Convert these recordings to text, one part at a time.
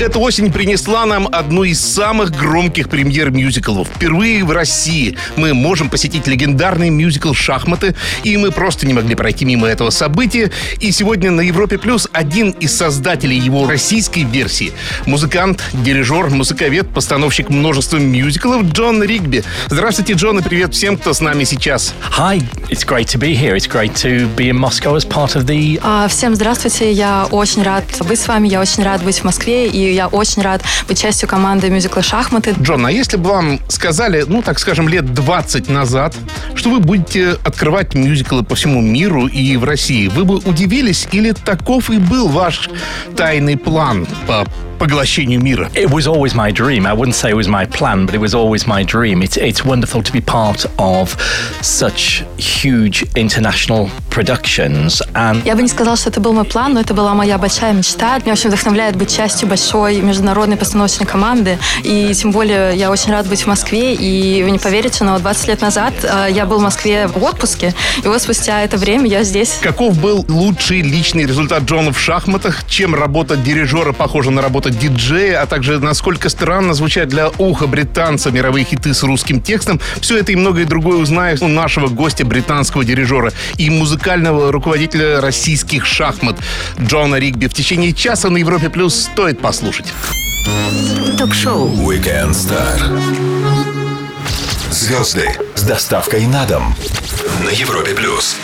Эта осень принесла нам одну из самых громких премьер мюзиклов. Впервые в России мы можем посетить легендарный мюзикл «Шахматы», и мы просто не могли пройти мимо этого события. И сегодня на Европе Плюс один из создателей его российской версии – музыкант, дирижер, музыковед, постановщик множества мюзиклов Джон Ригби. Здравствуйте, Джон, и привет всем, кто с нами сейчас. Hi, it's great to be here. It's great to be in Moscow as part of the. А, Всем здравствуйте, я очень рад быть с вами, я очень рад быть в Москве, и я очень рад быть частью команды мюзикла «Шахматы». Джон, а если бы вам сказали, ну, так скажем, лет 20 назад, что вы будете открывать мюзиклы по всему миру и в России, вы бы удивились или таков и был ваш тайный план по поглощению мира? It was always my dream. I wouldn't say it was my plan, but it was always my dream. It's it's wonderful to be part of such huge international productions, and Я бы не сказала, что это был мой план, но это была моя большая мечта. Меня очень вдохновляет быть частью большой международной постановочной команды. И тем более я очень рад быть в Москве. И вы не поверите, но 20 лет назад э, я был в Москве в отпуске. И вот спустя это время я здесь. Каков был лучший личный результат Джона в шахматах? Чем работа дирижера похожа на работу диджея? А также насколько странно звучат для уха британца мировые хиты с русским текстом? Все это и многое другое узнаешь у нашего гостя, британского дирижера и музыкального руководителя российских шахмат Джона Ригби. В течение часа на Европе Плюс стоит послушать. Ток-шоу Weekend Star. Звезды с доставкой на дом. На Европе Плюс.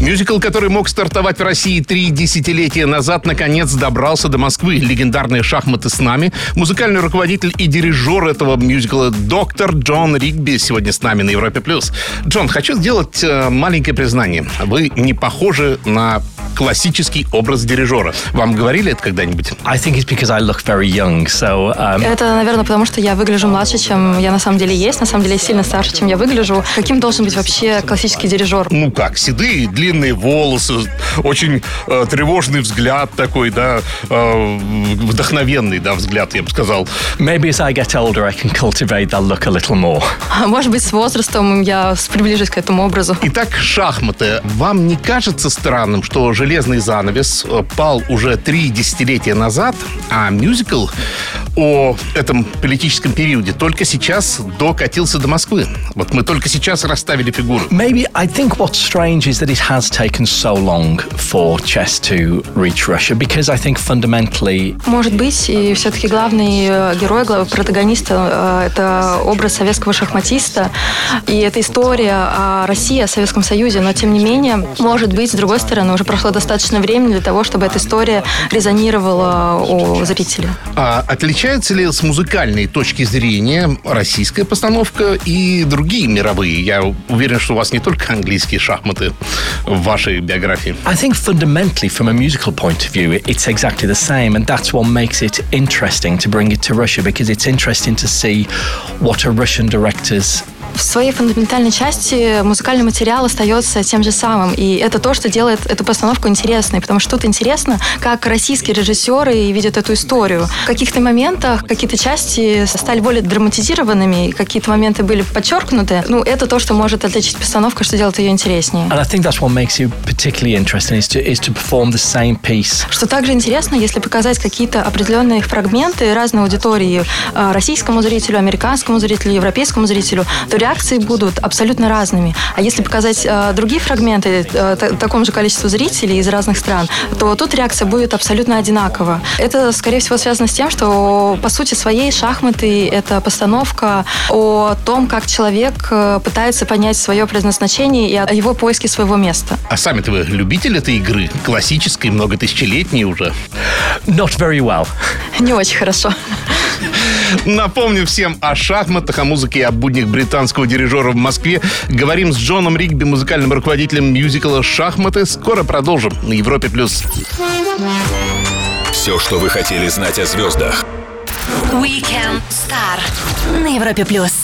Мюзикл, который мог стартовать в России три десятилетия назад, наконец добрался до Москвы. Легендарные шахматы с нами. Музыкальный руководитель и дирижер этого мюзикла доктор Джон Ригби сегодня с нами на Европе+. плюс. Джон, хочу сделать э, маленькое признание. Вы не похожи на классический образ дирижера. Вам говорили это когда-нибудь? I think it's because I look very young. So um, Это, наверное, потому что я выгляжу младше, чем я на самом деле есть. На самом деле я сильно старше, чем я выгляжу. Каким должен быть вообще классический дирижер? Ну как, седые, длинные волосы, очень э, тревожный взгляд такой, да, э, вдохновенный, да, взгляд, я бы сказал. maybe as I get older, I can cultivate that look a little more. Может быть, с возрастом я приближусь к этому образу. Итак, шахматы. Вам не кажется странным, что железный занавес э, пал уже три десятилетия назад, а мюзикл о этом политическом периоде только сейчас докатился до Москвы? Вот мы только сейчас расставили фигуру. Maybe I think what's strange is that it has taken so long for chess to reach Russia because I think fundamentally Может быть, и все-таки главный э, герой, главный протагонист э, – это образ советского шахматиста, и это история о России, о Советском Союзе, но тем не менее, может быть, с другой стороны, уже прошло достаточно времени для того, чтобы эта история резонировала у зрителей. А отличается ли с музыкальной точки зрения российская постановка и другие мировые? Я уверен, что у вас не только английские шахматы в вашей биографии. I think fundamentally, from a musical point of view, it- it's exactly the same, and that's what makes it interesting to bring it to Russia because it's interesting to see what a Russian director's В своей фундаментальной части музыкальный материал остается тем же самым. И это то, что делает эту постановку интересной. Потому что тут интересно, как российские режиссеры видят эту историю. В каких-то моментах какие-то части стали более драматизированными, какие-то моменты были подчеркнуты. Ну, это то, что может отличить постановку, что делает ее интереснее. Is to is to perform the same piece Что также интересно, если показать какие-то определенные фрагменты разной аудитории э, российскому зрителю, американскому зрителю, европейскому зрителю, то реакции будут абсолютно разными. А если показать э, другие фрагменты э, та- такому же количеству зрителей из разных стран, то тут реакция будет абсолютно одинакова. Это, скорее всего, связано с тем, что по сути своей шахматы — это постановка о том, как человек э, пытается понять свое предназначение и о его поиске своего места. А сами-то вы любитель этой игры? Классической, многотысячелетней уже. not very well Не очень хорошо. Напомню всем о шахматах, о музыке и о буднях британского дирижера в Москве. Говорим с Джоном Ригби, музыкальным руководителем мюзикла «Шахматы». Скоро продолжим на Европе+. плюс. Все, что вы хотели знать о звездах. Weekend Star на Европе плюс.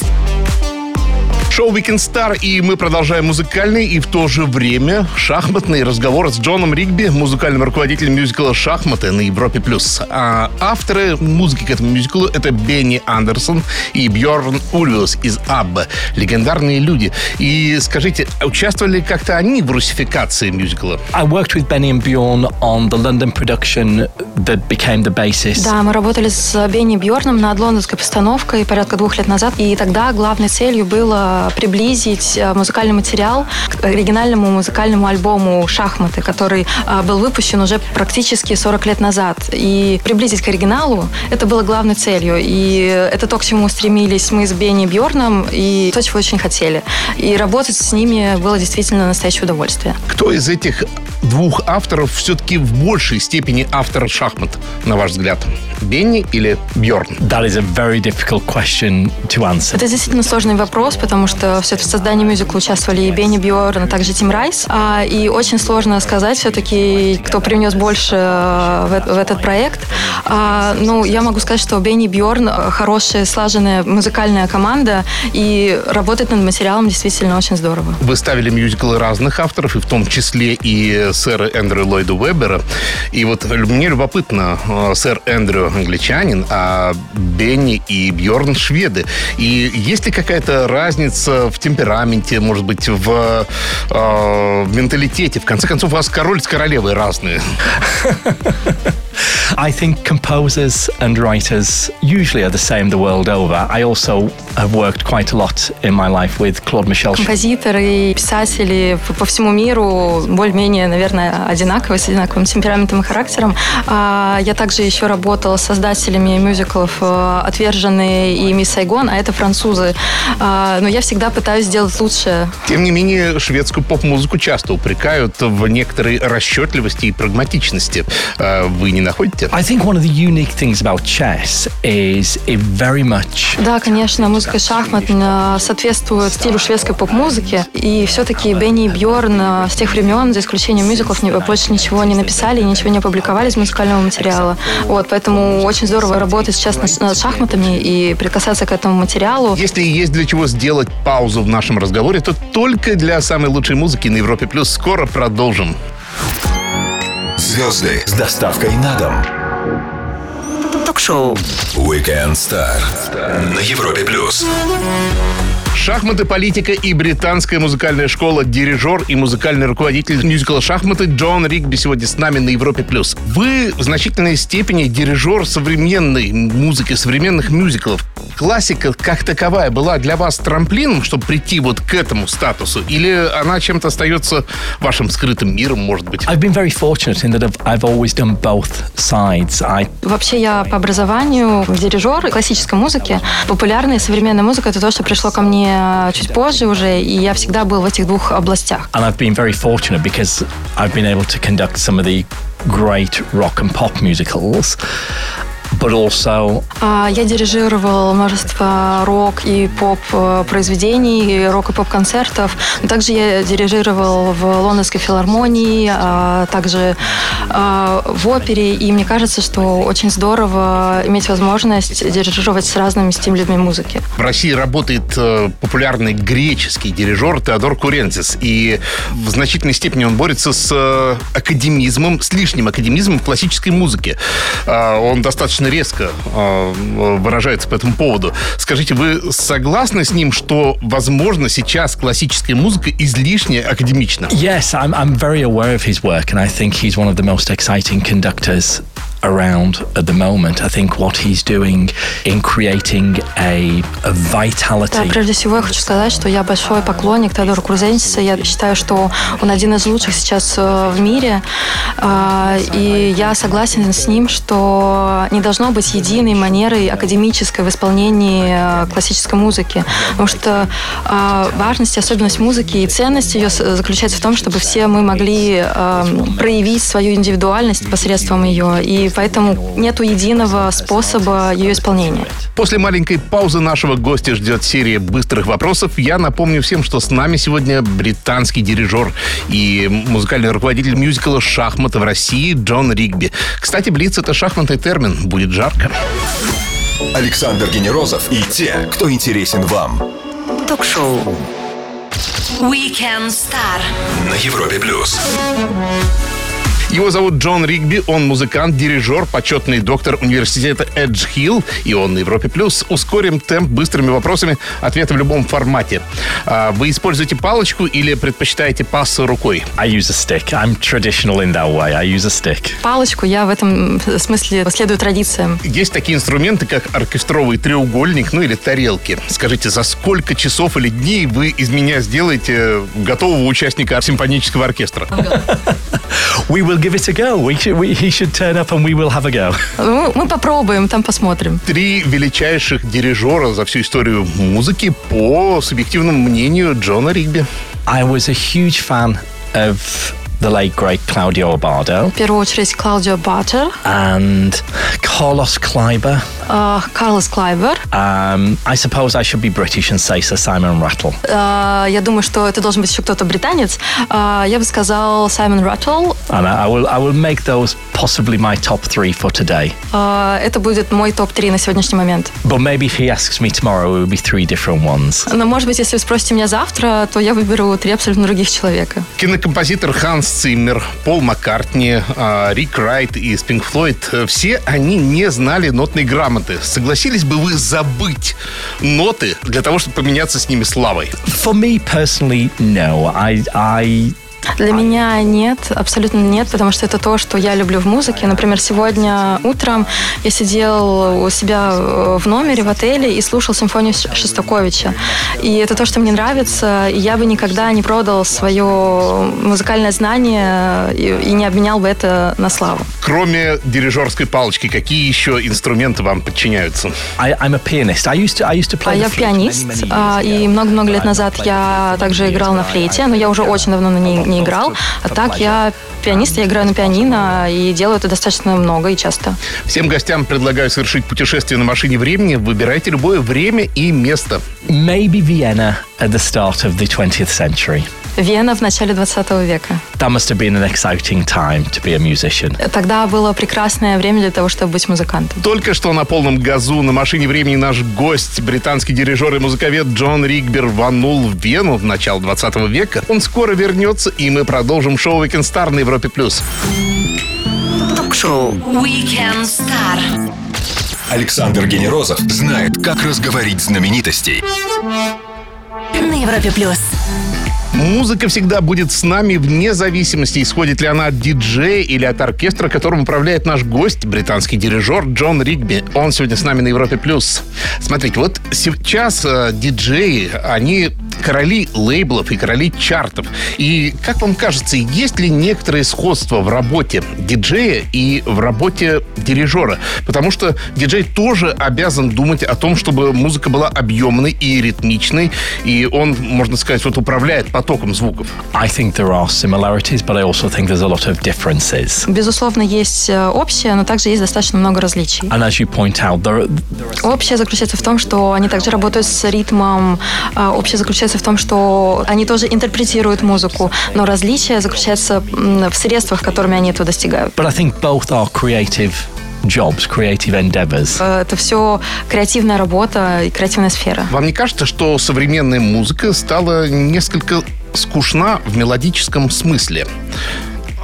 Шоу Weekend Star, и мы продолжаем музыкальный и в то же время шахматный разговор с Джоном Ригби, музыкальным руководителем мюзикла «Шахматы» на Европе+. плюс. А авторы музыки к этому мюзиклу — это Бенни Андерсон и Бьорн Ульвиус из Абба. Легендарные люди. И скажите, участвовали как-то они в русификации мюзикла? I worked with Benny and Bjorn on the London production that became the basis. Да, мы работали с Бенни Бьорном над лондонской постановкой порядка двух лет назад, и тогда главной целью было приблизить э, музыкальный материал к оригинальному музыкальному альбому «Шахматы», который э, был выпущен уже практически 40 лет назад. И приблизить к оригиналу это было главной целью. И это то, к чему стремились мы с Бенни Бьорном, и то, чего очень хотели. И работать с ними было действительно настоящее удовольствие. Кто из этих двух авторов все-таки в большей степени автор шахмат, на ваш взгляд? Бенни или Бьорн? That is a very difficult question to answer. Это действительно сложный вопрос, потому что все в создании мюзикла участвовали и Бенни Бьорн, а также Тим Райс. А, и очень сложно сказать все-таки, кто привнес больше в, в этот проект. А, ну, я могу сказать, что Бенни Бьорн хорошая, слаженная музыкальная команда, и работать над материалом действительно очень здорово. Вы ставили мюзиклы разных авторов, и в том числе и сэра Эндрю Ллойда Уэббера. И вот мне любопытно, э, сэр Эндрю англичанин, а Бенни и Бьорн шведы. И есть ли какая-то разница в темпераменте, может быть, в, э, в менталитете? В конце концов, у вас король с королевой разные. I think composers and writers usually are the same the world over. I also have worked quite a lot in my life with Claude Michel. Композиторы и писатели по всему миру более-менее, наверное, одинаковые, с одинаковым темпераментом и характером. А я также еще работала с создателями мюзиклов э, «Отверженные» и «Мисс Сайгон», а это французы. А, но я всегда пытаюсь сделать лучше. Тем не менее, шведскую поп-музыку часто упрекают в некоторой расчетливости и прагматичности. А вы не находите? I think one of the unique things about chess is it very much... Да, конечно, музыка шахмат э, соответствует стилю шведской поп-музыки. И все-таки Бенни и Бьорн э, с тех времен, за исключением мюзиклов, больше ничего не написали и ничего не опубликовали из музыкального материала. Вот, поэтому очень здорово работать сейчас над шахматами и прикасаться к этому материалу. Если есть для чего сделать паузу в нашем разговоре, то только для самой лучшей музыки на Европе+. плюс. Скоро продолжим. Звезды с доставкой на дом. Ток-шоу. Weekend Star на Европе+. плюс. Шахматы, политика и британская музыкальная школа, дирижер и музыкальный руководитель мюзикла «Шахматы» Джон Ригби сегодня с нами на Европе+. плюс. Вы в значительной степени дирижер современной музыки, современных мюзиклов. Классика как таковая была для вас трамплином, чтобы прийти вот к этому статусу? Или она чем-то остается вашим скрытым миром, может быть? I've been very fortunate in that I've, always done both sides. I Вообще я по образованию дирижер классической музыки. Популярная современная музыка — это то, что пришло ко мне чуть позже уже, и я всегда был в этих двух областях. And I've been very fortunate because I've been able to conduct some of the great rock and pop musicals. But also, А, Я дирижировал множество рок и поп э, произведений, рок и поп концертов. Также я дирижировал в Лондонской филармонии, а также а, в опере. И мне кажется, что очень здорово иметь возможность дирижировать с разными стилями музыки. В России работает э, популярный греческий дирижер Теодор Куренцис. И в значительной степени он борется с э, академизмом, с лишним академизмом в классической музыке. Он достаточно резко э, выражается по этому поводу. Скажите, вы согласны с ним, что, возможно, сейчас классическая музыка излишне академична? yes, I'm, I'm very aware of his work, and I think he's one of the most exciting conductors around at the moment. I think what he's doing in creating a, a Да, vitality. прежде всего я хочу сказать, что я большой поклонник Теодора Крузенсиса. Я считаю, что он один из лучших сейчас э, в мире. А, И я согласен с ним, что не должно быть единой манерой академической в исполнении э, классической музыки. Потому что а, важность особенность музыки и ценность ее заключается в том, чтобы все мы могли э, проявить свою индивидуальность посредством ее. И поэтому нету единого способа ее исполнения. После маленькой паузы нашего гостя ждет серия быстрых вопросов. Я напомню всем, что с нами сегодня британский дирижер и музыкальный руководитель мюзикла «Шахматы» в России Джон Ригби. Кстати, блиц — это шахматный термин. Будет жарко. Александр Генерозов и те, кто интересен вам. Ток-шоу. Weekend Star. На Европе плюс. Его зовут Джон Ригби, он музыкант, дирижер, почетный доктор университета Эдж Хилл, и он на Европе+. плюс. Ускорим темп быстрыми вопросами, ответы в любом формате. А, Вы используете палочку или предпочитаете пас рукой? I use a stick. I'm traditional in that way. I use a stick. Палочку я в этом смысле следую традициям. Есть такие инструменты, как оркестровый треугольник, ну или тарелки. Скажите, за сколько часов или дней вы из меня сделаете готового участника симфонического оркестра? We will give it a go. We should, we, he should turn up and we will have a go. Ну, мы попробуем, там посмотрим. Три величайших дирижера за всю историю музыки по субъективному мнению Джона Ригби. I was a huge fan of the late great Claudio Abbado В первую очередь Клаудио Баттер, and Carlos Kleiber. э, Карлос Клайбер. Um, I suppose I should be British and say Sir Simon Rattle. Э, Я думаю, что это должен быть еще кто-то британец. Э, Я бы сказал Саймон Раттл. And I, I will I will make those possibly my top three for today. Э, Это будет мой топ-3 на сегодняшний момент. But maybe if he asks me tomorrow, it will be three different ones. Но, может быть, если вы спросите меня завтра, то я выберу три абсолютно других человека. Кинокомпозитор Ханс Циммер, Пол Маккартни, а, Рик Райт и Спинг Флойд – все они не знали нотной грамоты. Согласились бы вы забыть ноты для того, чтобы поменяться с ними славой? For me personally, no. I I Для меня нет, абсолютно нет, потому что это то, что я люблю в музыке. Например, сегодня утром я сидел у себя э, в номере в отеле и слушал симфонию Шостаковича. И это то, что мне нравится, и я бы никогда не продал свое музыкальное знание и, и не обменял бы это на славу. Кроме дирижерской палочки, какие еще инструменты вам подчиняются? I I'm a pianist. I used to I used to play. А я пианист, many, many а, years и много-много лет назад я также играл на флейте, но я уже очень давно на ней не играл. А так я пианист, я играю на пианино и делаю это достаточно много и часто. Всем гостям предлагаю совершить путешествие на машине времени. Выбирайте любое время и место. Maybe Vienna at the start of the 20th century. Вена в начале 20 века. That must have been an exciting time to be a musician. Тогда было прекрасное время для того, чтобы быть музыкантом. Только что на полном газу на машине времени наш гость, британский дирижер и музыковед Джон Ригбер рванул в Вену в начало 20 века. Он скоро вернется, и мы продолжим шоу Weekend Star на Европе+. плюс. Ток-шоу Weekend Star. Александр Генерозов знает, как разговорить знаменитостей. На Европе плюс. Музыка всегда будет с нами вне зависимости, исходит ли она от диджея или от оркестра, которым управляет наш гость, британский дирижер Джон Ригби. Он сегодня с нами на Европе+. плюс. Смотрите, вот сейчас э, диджеи, они короли лейблов и короли чартов. И как вам кажется, есть ли некоторые сходства в работе диджея и в работе дирижера? Потому что диджей тоже обязан думать о том, чтобы музыка была объемной и ритмичной, и он, можно сказать, вот управляет потоком звуков. I think there are similarities, but I also think there's a lot of differences. Безусловно, есть э, общее, но также есть достаточно много различий. And as you point out, there, there are Общее заключается в том, что они также работают с ритмом. А, Общее заключается в том, что они тоже интерпретируют музыку. Но различие заключается в средствах, которыми они этого достигают. But I think both are creative jobs, creative endeavors. Э, Это все креативная работа и креативная сфера. Вам не кажется, что современная музыка стала несколько скучна в мелодическом смысле?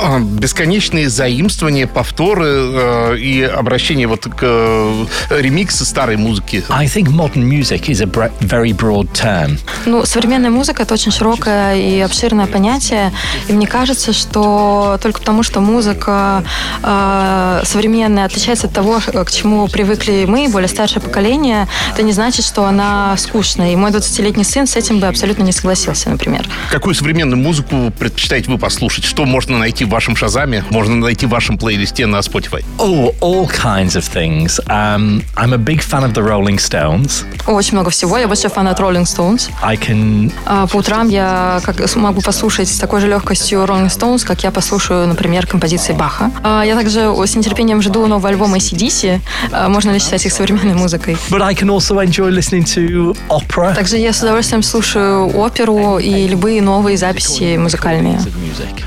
А, Бесконечные заимствования, повторы э, и обращение вот к э, ремиксу старой музыки. I think modern music is a very broad term. Ну, современная музыка это очень широкое и обширное понятие. И мне кажется, что только потому, что музыка э, современная отличается от того, к чему привыкли мы, более старшее поколение, это не значит, что она скучная. И мой 20-летний сын с этим бы абсолютно не согласился, например. Какую современную музыку предпочитаете вы послушать? Что можно найти в вашем шазаме? Можно найти в вашем плейлисте на Spotify? Oh, all kinds of things. Um, I'm a big fan of the Rolling Stones. Очень много всего. Я большой фанат Rolling Stones. I can А По утрам я как, могу послушать с такой же легкостью Rolling Stones, как я послушаю, например, композиции Баха. А Я также с нетерпением жду новый альбом ACDC. А Можно ли считать их современной музыкой? But I can also enjoy listening to opera. Также я с удовольствием слушаю оперу и любые новые записи музыкальные. Of music.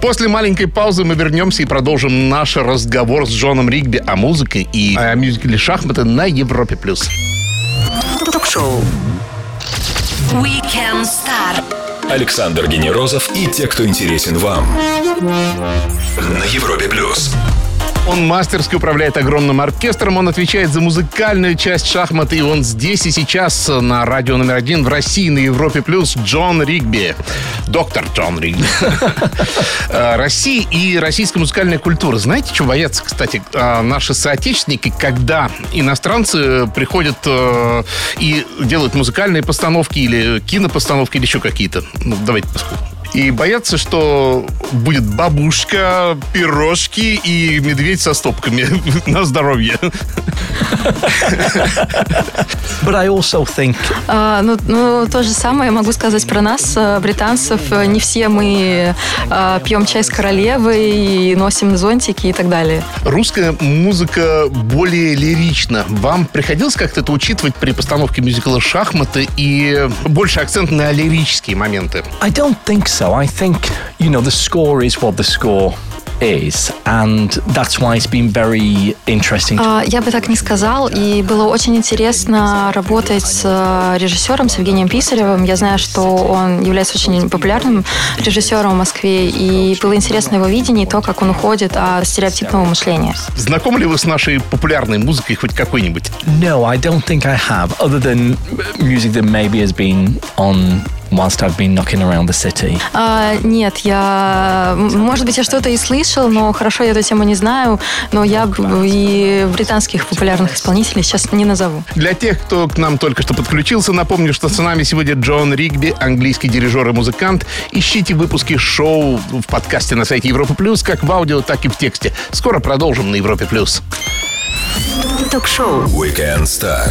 После маленькой паузы мы вернемся и продолжим наш разговор с Джоном Ригби о музыке и о мюзикле «Шахматы» на Европе+. плюс. Ток-шоу Weekend Star. Александр Генерозов и те, кто интересен вам. На Европе плюс. Он мастерски управляет огромным оркестром, он отвечает за музыкальную часть шахмат, и он здесь и сейчас на радио номер один в России на Европе плюс Джон Ригби. Доктор Джон Ригби. Э, России и российская музыкальная культура. Знаете, что боятся, кстати, э, наши соотечественники, когда иностранцы приходят э, и делают музыкальные постановки или кинопостановки или еще какие-то. Ну, давайте посмотрим. И боятся, что будет бабушка, пирожки и медведь со стопками. На здоровье. But I also think А, ну, ну, то же самое я могу сказать про нас, э, британцев. Э, Не все мы э, пьем чай с королевой и носим зонтики и так далее. Русская музыка более лирична. Вам приходилось как-то это учитывать при постановке мюзикла «Шахматы» и больше акцент на лирические моменты? I don't think so. I think, you know, the score is what the score is, and that's why it's been very interesting. А, Я бы так не сказал, и было очень интересно работать с э, режиссером, с Евгением Писаревым. Я знаю, что он является очень популярным режиссером в Москве, и было интересно его видение и то, как он уходит от стереотипного мышления. Знакомы ли вы с нашей популярной музыкой хоть какой-нибудь? No, I don't think I have, other than music that maybe has been on whilst I've been knocking around the city. А, нет, я... Может быть, я что-то и слышал, но хорошо я эту тему не знаю. Но я и британских популярных исполнителей сейчас не назову. Для тех, кто к нам только что подключился, напомню, что с нами сегодня Джон Ригби, английский дирижер и музыкант. Ищите выпуски шоу в подкасте на сайте Европа Плюс, как в аудио, так и в тексте. Скоро продолжим на Европе Плюс. Ток-шоу. Weekend Star.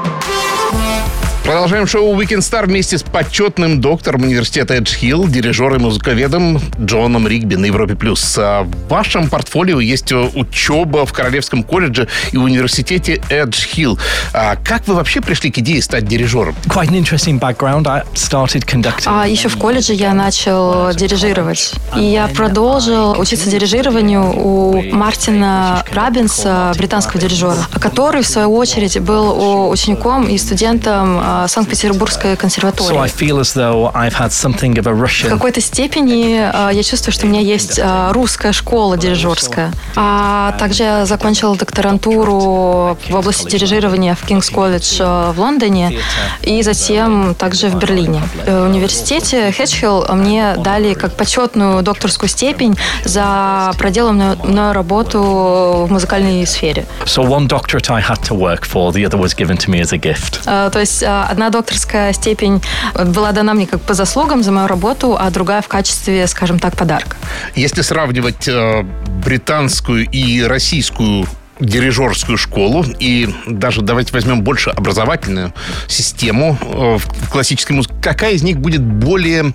Продолжаем шоу Weekend Star вместе с почетным доктором университета Эдж Хилл, дирижером и музыковедом Джоном Ригби на Европе+. плюс. А В вашем портфолио есть э, учеба в Королевском колледже и университете Эдж Хилл. А как вы вообще пришли к идее стать дирижером? Quite an interesting background. I started conducting. А еще в колледже я начал дирижировать. И я продолжил учиться дирижированию у Мартина Рабинса, британского дирижера, который, в свою очередь, был учеником и студентом а, Санкт-Петербургской So I консерватории. feel as though I've had something of a В Russian какой-то степени а, я чувствую, что у меня есть а, русская школа дирижерская. А также я закончила докторантуру в области дирижирования в Кингс колледж а, в Лондоне и затем также в Берлине. Э, В университете Хэтчхилл мне дали как почетную докторскую степень за проделанную мною работу в музыкальной сфере. So one doctorate I had to work for, the other was given to me as a gift. То есть одна докторская степень была дана мне как по заслугам за мою работу, а другая в качестве, скажем так, подарка. Если сравнивать э, британскую и российскую дирижерскую школу и даже давайте возьмем больше образовательную систему э, в классической музыке, какая из них будет более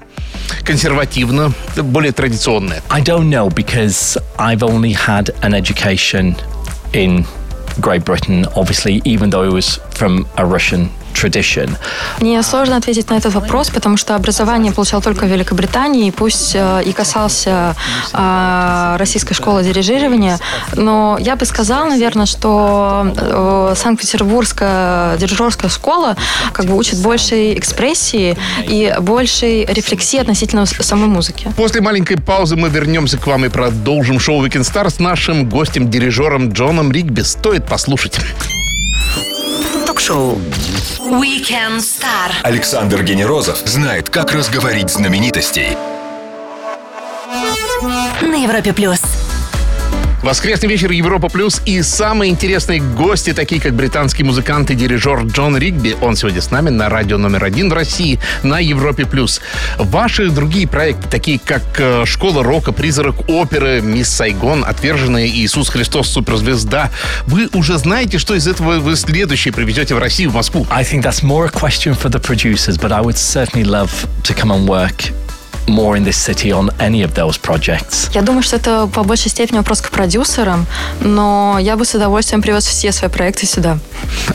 консервативна, более традиционная? I don't know because I've only had an education in Great Britain, obviously, even though it was from a Russian tradition. Мне сложно ответить на этот вопрос, потому что образование получал только в Великобритании, пусть э, и касался э, российской школы дирижирования, но я бы сказала, наверное, что э, Санкт-Петербургская дирижерская школа как бы учит большей экспрессии и большей рефлексии относительно самой музыки. После маленькой паузы мы вернемся к вам и продолжим шоу Weekend Star с нашим гостем-дирижером Джоном Ригби. Стоит послушать. Ток-шоу. Weekend Star. Александр Генерозов знает, как разговорить знаменитостей. На Европе плюс. Воскресный вечер Европа Плюс и самые интересные гости, такие как британский музыкант и дирижер Джон Ригби. Он сегодня с нами на радио номер один в России на Европе Плюс. Ваши другие проекты, такие как э, Школа рока, Призрак оперы, Мисс Сайгон, Отверженная и Иисус Христос Суперзвезда. Вы уже знаете, что из этого вы следующее привезете в Россию, в Москву? I think that's more a question for the producers, but I would certainly love to come and work more in this city on any of those projects. Я думаю, что это по большей степени вопрос к продюсерам, но я бы с удовольствием привез все свои проекты сюда.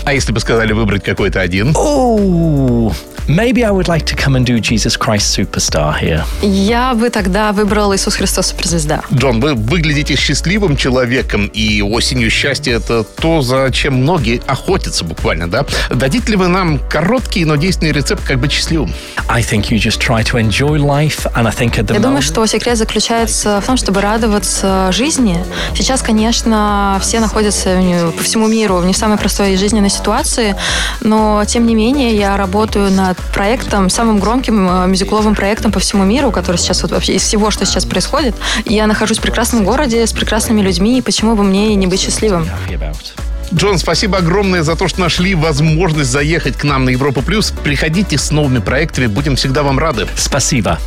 А если бы сказали выбрать какой-то один? Oh, Maybe I would like to come and do Jesus Christ Superstar here. Я бы тогда выбрал Иисус Христос суперзвезда. Джон, вы выглядите счастливым человеком, и осенью счастье – это то, за чем многие охотятся буквально, да? Дадите ли вы нам короткий, но действенный рецепт, как быть счастливым? I think you just try to enjoy life, and I think at the Я думаю, что секрет заключается в том, чтобы радоваться жизни. Сейчас, конечно, все находятся по всему миру в не самой простой жизненной ситуации, но, тем не менее, я работаю над проектом, самым громким э, мюзикловым проектом по всему миру, который сейчас вот вообще из всего, что сейчас происходит. Я нахожусь в прекрасном городе с прекрасными людьми, и почему бы мне не быть счастливым? Джон, спасибо огромное за то, что нашли возможность заехать к нам на Европу Плюс. Приходите с новыми проектами, будем всегда вам рады. Спасибо.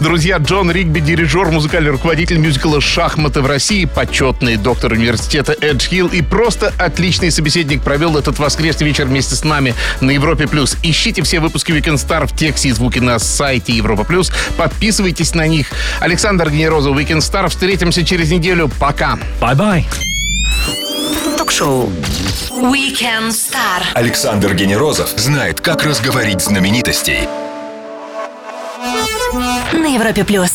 Друзья, Джон Ригби, дирижер, музыкальный руководитель мюзикла «Шахматы» в России, почетный доктор университета Эдж Хилл и просто отличный собеседник провел этот воскресный вечер вместе с нами на Европе+. плюс. Ищите все выпуски Weekend Star в тексте и звуке на сайте Европа+. плюс. Подписывайтесь на них. Александр Генерозов, Weekend Star. Встретимся через неделю. Пока. Bye-bye. Ток-шоу Weekend Star. Александр Генерозов знает, как разговорить знаменитостей. На Европе плюс.